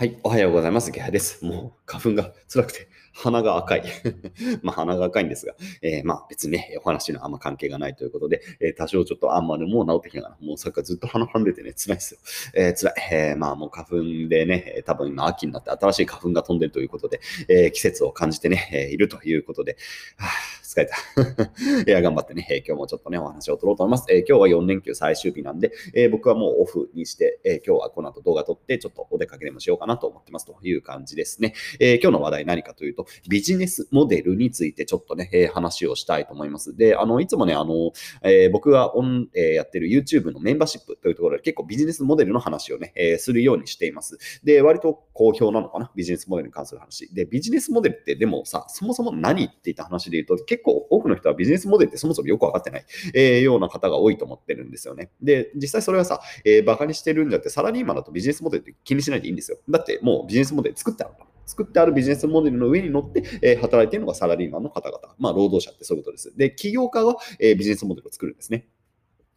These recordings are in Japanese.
はい、おはようございます。ゲハです。もう花粉が辛くて鼻が赤い。まあ鼻が赤いんですが、えー、まあ別にね、お話のあんま関係がないということで、えー、多少ちょっとあんまりもう治ってきながら、もうさっきからずっと鼻かんでてね、辛いですよ。えー、辛い。えー、まあもう花粉でね、多分今秋になって新しい花粉が飛んでるということで、えー、季節を感じてね、え、いるということで、はあ疲れた。いや、頑張ってね、えー、今日もちょっとね、お話を取ろうと思います。えー、今日は4連休最終日なんで、えー、僕はもうオフにして、え今日はこの後動画撮って、ちょっとお出かけでもしようかなと思ってますという感じですね。え今日の話題何かというと、ビジネスモデルについてちょっとね、え話をしたいと思います。で、あの、いつもね、あの、え僕がオン、えやってる YouTube のメンバーシップというところで結構ビジネスモデルの話をね、えするようにしています。で、割と好評なのかな、ビジネスモデルに関する話。で、ビジネスモデルってでもさ、そもそも何って言った話で言うと、結結構多くの人はビジネスモデルってそもそもよくわかってない、えー、ような方が多いと思ってるんですよね。で、実際それはさ、えー、バカにしてるんじゃって、サラリーマンだとビジネスモデルって気にしないでいいんですよ。だってもうビジネスモデル作ってあるから。作ってあるビジネスモデルの上に乗って、え、働いているのがサラリーマンの方々。まあ、労働者ってそういうことです。で、起業家は、え、ビジネスモデルを作るんですね。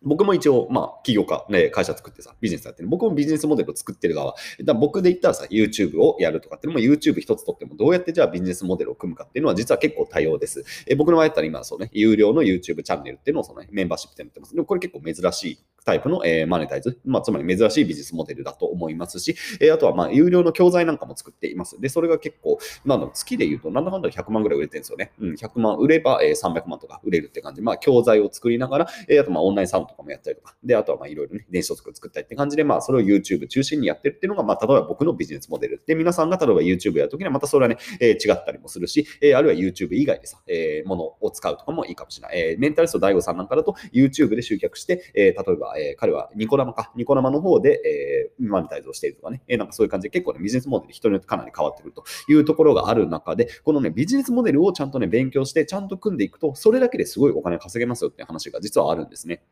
僕も一応、まあ、企業家、ね、会社作ってさ、ビジネスやってる。僕もビジネスモデルを作ってる側。だ僕で言ったらさ、YouTube をやるとかっていうのも YouTube 一つとっても、どうやってじゃあビジネスモデルを組むかっていうのは実は結構多様です。え僕の場合だったら今、そうね、有料の YouTube チャンネルっていうのをその、ね、メンバーシップでやってます。でもこれ結構珍しいタイプの、えー、マネタイズ、まあ、つまり珍しいビジネスモデルだと思いますし、えー、あとはまあ有料の教材なんかも作っています。で、それが結構、なんだ月で言うと、なんだかんだ100万ぐらい売れてるんですよね。うん、100万売れば、えー、300万とか売れるって感じ。まあ、教材を作りながら、えー、あとまあオンラインサウンドとかもやったりとか、で、あとはまあいろいろね、電子書籍を作ったりって感じで、まあ、それを YouTube 中心にやってるっていうのが、まあ、例えば僕のビジネスモデル。で、皆さんが例えば YouTube やるときには、またそれはね、えー、違ったりもするし、えー、あるいは YouTube 以外でさ、えー、ものを使うとかもいいかもしれない。えー、メンタリスト DAIGO さんなんかだと YouTube で集客して、えー、例えば、えー、彼はニコ生か、ニコ生の方で、えー、マネタイズをしているとかね、えー、なんかそういう感じで結構ね、ビジネスモデル人によってかなり変わってくるというところがある中で、このね、ビジネスモデルをちゃんとね、勉強して、ちゃんと組んでいくと、それだけですごいお金稼げますよって話が実はあるんですね。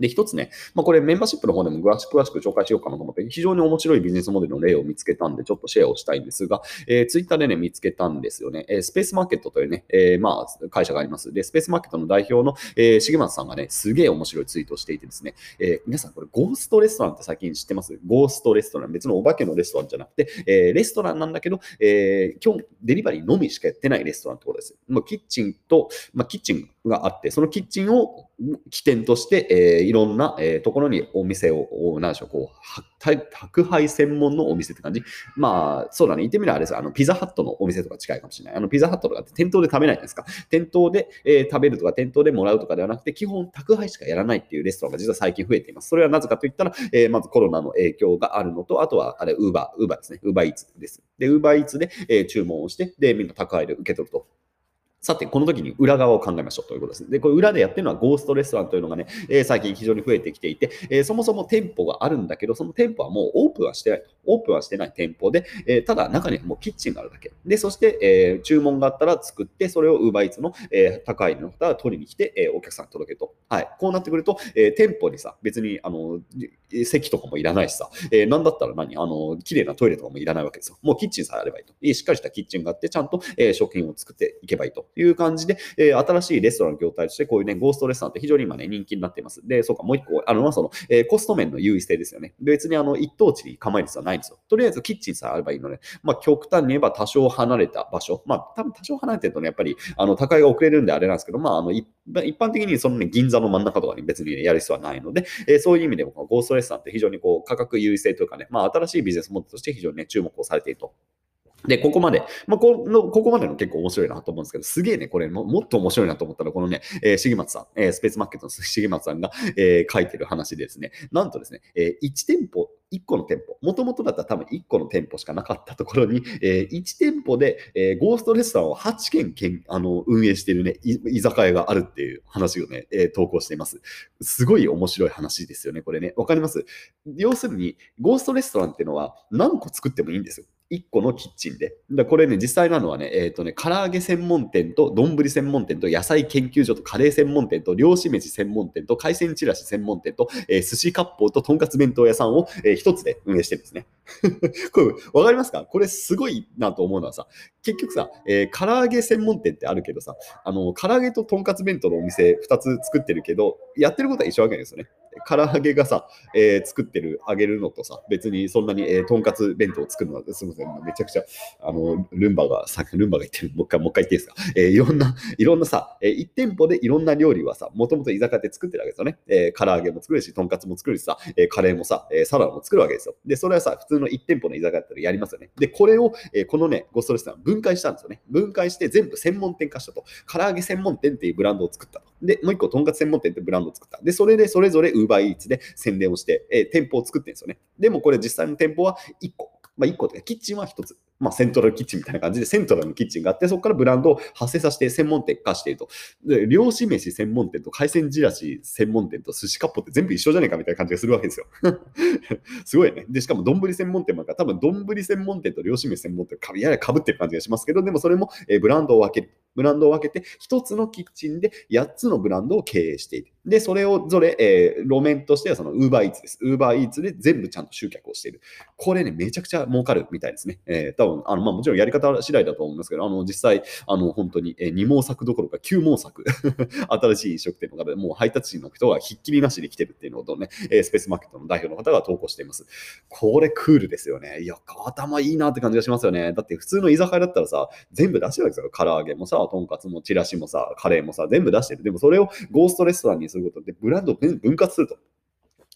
で、一つね、まあ、これメンバーシップの方でも詳しく紹介しようかなと思って、非常に面白いビジネスモデルの例を見つけたんで、ちょっとシェアをしたいんですが、えー、ツイッターでね、見つけたんですよね。えー、スペースマーケットというね、えー、まあ、会社があります。で、スペースマーケットの代表の、えー、重松さんがね、すげえ面白いツイートをしていてですね、えー、皆さんこれゴーストレストランって最近知ってます？ゴーストレストラン。別のお化けのレストランじゃなくて、えー、レストランなんだけど、えー、今日デリバリーのみしかやってないレストランってことです。もうキッチンと、まあ、キッチンがあって、そのキッチンを起点として、えー、いろんな、えー、ところにお店を、なんでしょう、こう、宅配専門のお店って感じ。まあ、そうだね、言ってみればあれです。あの、ピザハットのお店とか近いかもしれない。あの、ピザハットとかって店頭で食べないじゃないですか。店頭で、えー、食べるとか、店頭でもらうとかではなくて、基本宅配しかやらないっていうレストランが実は最近増えています。それはなぜかといったら、え、まずコロナの影響があるのと、あとは、あれ、ウーバー、ウーバーですね。ウーバーイーツです。で、ウーバーイーツで、え、注文をして、で、みんな宅配で受け取ると。さて、この時に裏側を考えましょうということですね。で、これ裏でやってるのはゴーストレストランというのがね、えー、最近非常に増えてきていて、えー、そもそも店舗があるんだけど、その店舗はもうオープンはしてないと。オープンはしてない店舗で、えー、ただ中にはもうキッチンがあるだけ。で、そして、え注文があったら作って、それを UberEats の、え高いの方が取りに来て、えお客さん届けと。はい。こうなってくると、え店舗にさ、別に、あの、席とかもいらないしさ、えー、なんだったら何？あの、綺麗なトイレとかもいらないわけですよ。もうキッチンさえあればいいと。しっかりしたキッチンがあって、ちゃんと、えー、食品を作っていけばいいという感じで、えー、新しいレストランの業態として、こういうね、ゴーストレストランって非常に今ね、人気になっています。で、そうか、もう一個、あの、その、えー、コスト面の優位性ですよね。別にあの、一等地に構える必要はないんですよ。とりあえずキッチンさえあればいいので、まあ、極端に言えば多少離れた場所、まあ、多分多少離れてるとね、やっぱり、あの、高いが遅れるんであれなんですけど、まあ、あの、一般的にそのね、銀座の真ん中とかに別にやる必要はないので、えー、そういう意味でも、ゴーストレストランって非常にこう、価格優位性というかね、まあ、新しいビジネスモデルとして非常にね、注目をされているとで、ここまで、まあ、この、ここまでの結構面白いなと思うんですけど、すげえね、これも、もっと面白いなと思ったら、このね、えー、重松さん、えー、スペースマーケットの重松さんが、えー、書いてる話ですね、なんとですね、えー、1店舗、1個の店舗、もともとだったら多分1個の店舗しかなかったところに、えー、1店舗で、えー、ゴーストレストランを8軒けんあの運営してるね居酒屋があるっていう話をね、えー、投稿しています。すごい面白い話ですよね、これね。わかります？要するに、ゴーストレストランっていうのは何個作ってもいいんですよ。1個のキッチンで。だこれね、実際なのはね、えっ、ー、とね、唐揚げ専門店と丼専門店と野菜研究所とカレー専門店と漁師飯専門店と海鮮チラシ専門店と、えー、寿司割烹ととんかつ弁当屋さんを、えー、1つで運営してるんですね。これ、わかりますか？これすごいなと思うのはさ、結局さ、えー、唐揚げ専門店ってあるけどさ、あの、唐揚げととんかつ弁当のお店2つ作ってるけど、やってることは一緒わけですよね。唐揚げがさ、えー、作ってる、揚げるのとさ、別にそんなに、えー、とんかつ弁当を作るのは、すみません、めちゃくちゃ、あの、ルンバが、さルンバが言ってる、もう一回、もう一回言っていいですか？えー、いろんな、いろんなさ、えー、1店舗でいろんな料理はさ、もともと居酒屋で作ってるわけですよね。えー、唐揚げも作るし、とんかつも作るしさ、えー、カレーもさ、えー、サラダも作るわけですよ。で、それはさ、普通の1店舗の居酒屋だったらやりますよね。で、これを、えー、このね、ゴストレストラン分解したんですよね。分解して全部専門店化したと。唐揚げ専門店っていうブランドを作ったと。で、もう一個、とんかつ専門店ってブランドを作った。で、それでそれぞれ UberEats で宣伝をして、えー、店舗を作ってるんですよね。でもこれ実際の店舗は1個。まあ、1個というか、キッチンは1つ。まあ、セントラルキッチンみたいな感じで、セントラルのキッチンがあって、そこからブランドを発生させて専門店化していると。で、漁師飯専門店と海鮮じらし専門店と寿司かっぽって全部一緒じゃねえかみたいな感じがするわけですよ。すごいね。で、しかも丼専門店もあるから、多分丼専門店と漁師飯専門店ややかぶってる感じがしますけど、でもそれも、えブランドを分ける。ブランドを分けて、1つのキッチンで8つのブランドを経営している。で、それをぞれ、えー、路面としてはその UberEats です。UberEats で全部ちゃんと集客をしている。これね、めちゃくちゃ儲かるみたいですね。えー、分あのまあ、もちろんやり方次第だと思いますけど、あの実際、あの本当に、えー、2毛作どころか9毛作、新しい飲食店の方でもう配達員の人がひっきりなしで来てるっていうのをね、えー、スペースマーケットの代表の方が投稿しています。これクールですよね。いや、頭いいなって感じがしますよね。だって普通の居酒屋だったらさ、全部出してるわけですよ。唐揚げもさ、とんかつもチラシもさ、カレーもさ、全部出してる。でもそれをゴーストレストランにすることで、ブランドを分割すると。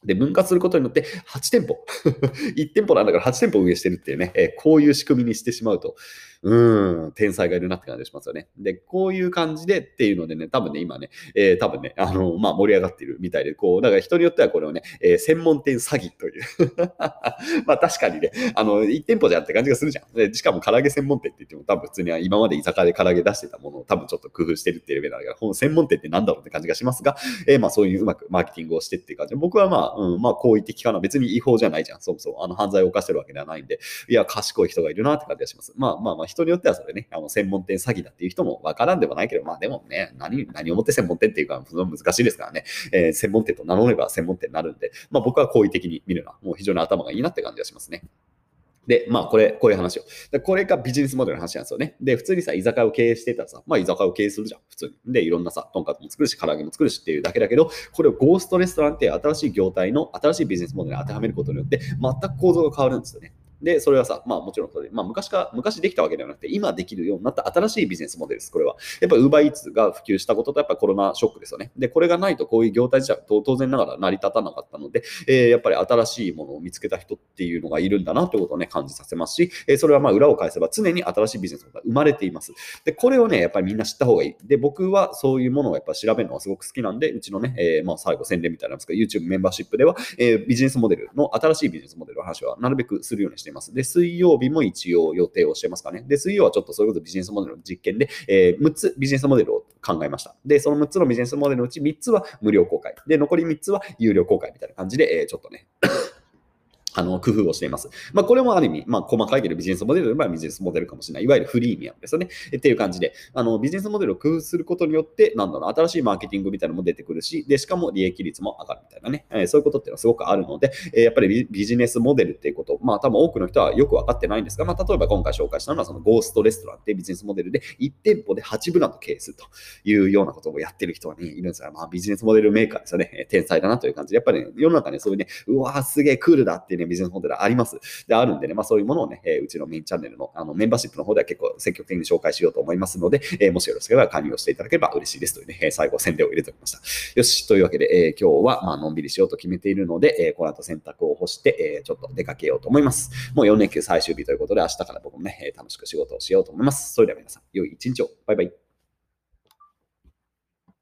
で、分割することによって8店舗。1店舗なんだから8店舗運営してるっていうね、え、こういう仕組みにしてしまうと、うん、天才がいるなって感じがしますよね。で、こういう感じでっていうのでね、多分ね、今ね、えー、多分ね、あの、まあ、盛り上がってるみたいで、こう、だから人によってはこれをね、えー、専門店詐欺という まあ、確かにね、あの、1店舗じゃんって感じがするじゃん。でしかも、唐揚げ専門店って言っても、多分普通には今まで居酒屋で唐揚げ出してたものを多分ちょっと工夫してるっていうレベルだから、この専門店ってなんだろうって感じがしますが、えー、まあ、そういううまくマーケティングをしてっていう感じで、僕はまあ、うん、まあ、好意的かな。別に違法じゃないじゃん。そうそう。あの、犯罪を犯してるわけではないんで、いや、賢い人がいるなって感じがします。まあまあまあ、人によってはそれね、あの専門店詐欺だっていう人もわからんでもないけど、まあでもね、何、何をもって専門店っていうか、その難しいですからね、えー、専門店と名乗れば専門店になるんで、まあ僕は好意的に見るのは、もう非常に頭がいいなって感じがしますね。で、まあ、これ、こういう話を。で、これがビジネスモデルの話なんですよね。で、普通にさ、居酒屋を経営してたらさ、まあ、居酒屋を経営するじゃん、普通に。で、いろんなさ、とんかつも作るし、唐揚げも作るしっていうだけだけど、これをゴーストレストランっていう新しい業態の新しいビジネスモデルに当てはめることによって、全く構造が変わるんですよね。で、それはさ、まあもちろんそれ、まあ昔か、昔できたわけではなくて、今できるようになった新しいビジネスモデルです、これは。やっぱ UberEats が普及したことと、やっぱコロナショックですよね。で、これがないとこういう業態自体当然ながら成り立たなかったので、えー、やっぱり新しいものを見つけた人っていうのがいるんだなってことをね、感じさせますし、えー、それはまあ裏を返せば常に新しいビジネスが生まれています。で、これをね、やっぱりみんな知った方がいい。で、僕はそういうものをやっぱ調べるのがすごく好きなんで、うちのね、えー、まあ最後宣伝みたいなんですけど、YouTube メンバーシップでは、えー、ビジネスモデルの新しいビジネスモデルの話はなるべくするようにしています。で、水曜日も一応予定をしてますかね。で、水曜はちょっとそういうことビジネスモデルの実験で、えー、6つビジネスモデルを考えました。で、その6つのビジネスモデルのうち3つは無料公開。で、残り3つは有料公開みたいな感じで、えー、ちょっとねあの、工夫をしています。まあ、これもある意味、まあ、細かいけどビジネスモデルといえばビジネスモデルかもしれない。いわゆるフリーミアムですよね。っていう感じで、あの、ビジネスモデルを工夫することによって、なんだろう、新しいマーケティングみたいなのも出てくるし、で、しかも利益率も上がるみたいなね。えー、そういうことっていうのはすごくあるので、えー、やっぱりビジネスモデルっていうこと、まあ、多分多くの人はよく分かってないんですが、まあ、例えば今回紹介したのは、そのゴーストレストランっていうビジネスモデルで、1店舗で8ブランド経営するというようなことをやってる人はね、いるんですが、まあ、ビジネスモデルメーカーですよね。天才だなという感じで、やっぱり、ね、世の中にそういうね、うわーすげえクールだっていうね、ビジネスモデルあります。で、あるんでね、まあそういうものをね、えー、うちのメインチャンネルのあのメンバーシップの方では結構積極的に紹介しようと思いますので、えー、もしよろしければ加入をしていただければ嬉しいですというね、えー、最後宣伝を入れておきました。よし、というわけで、えー、今日はまあのんびりしようと決めているので、えー、この後洗濯を干して、えー、ちょっと出かけようと思います。もう4連休最終日ということで、明日から僕もね、楽しく仕事をしようと思います。それでは皆さん、良い一日を。バイバイ。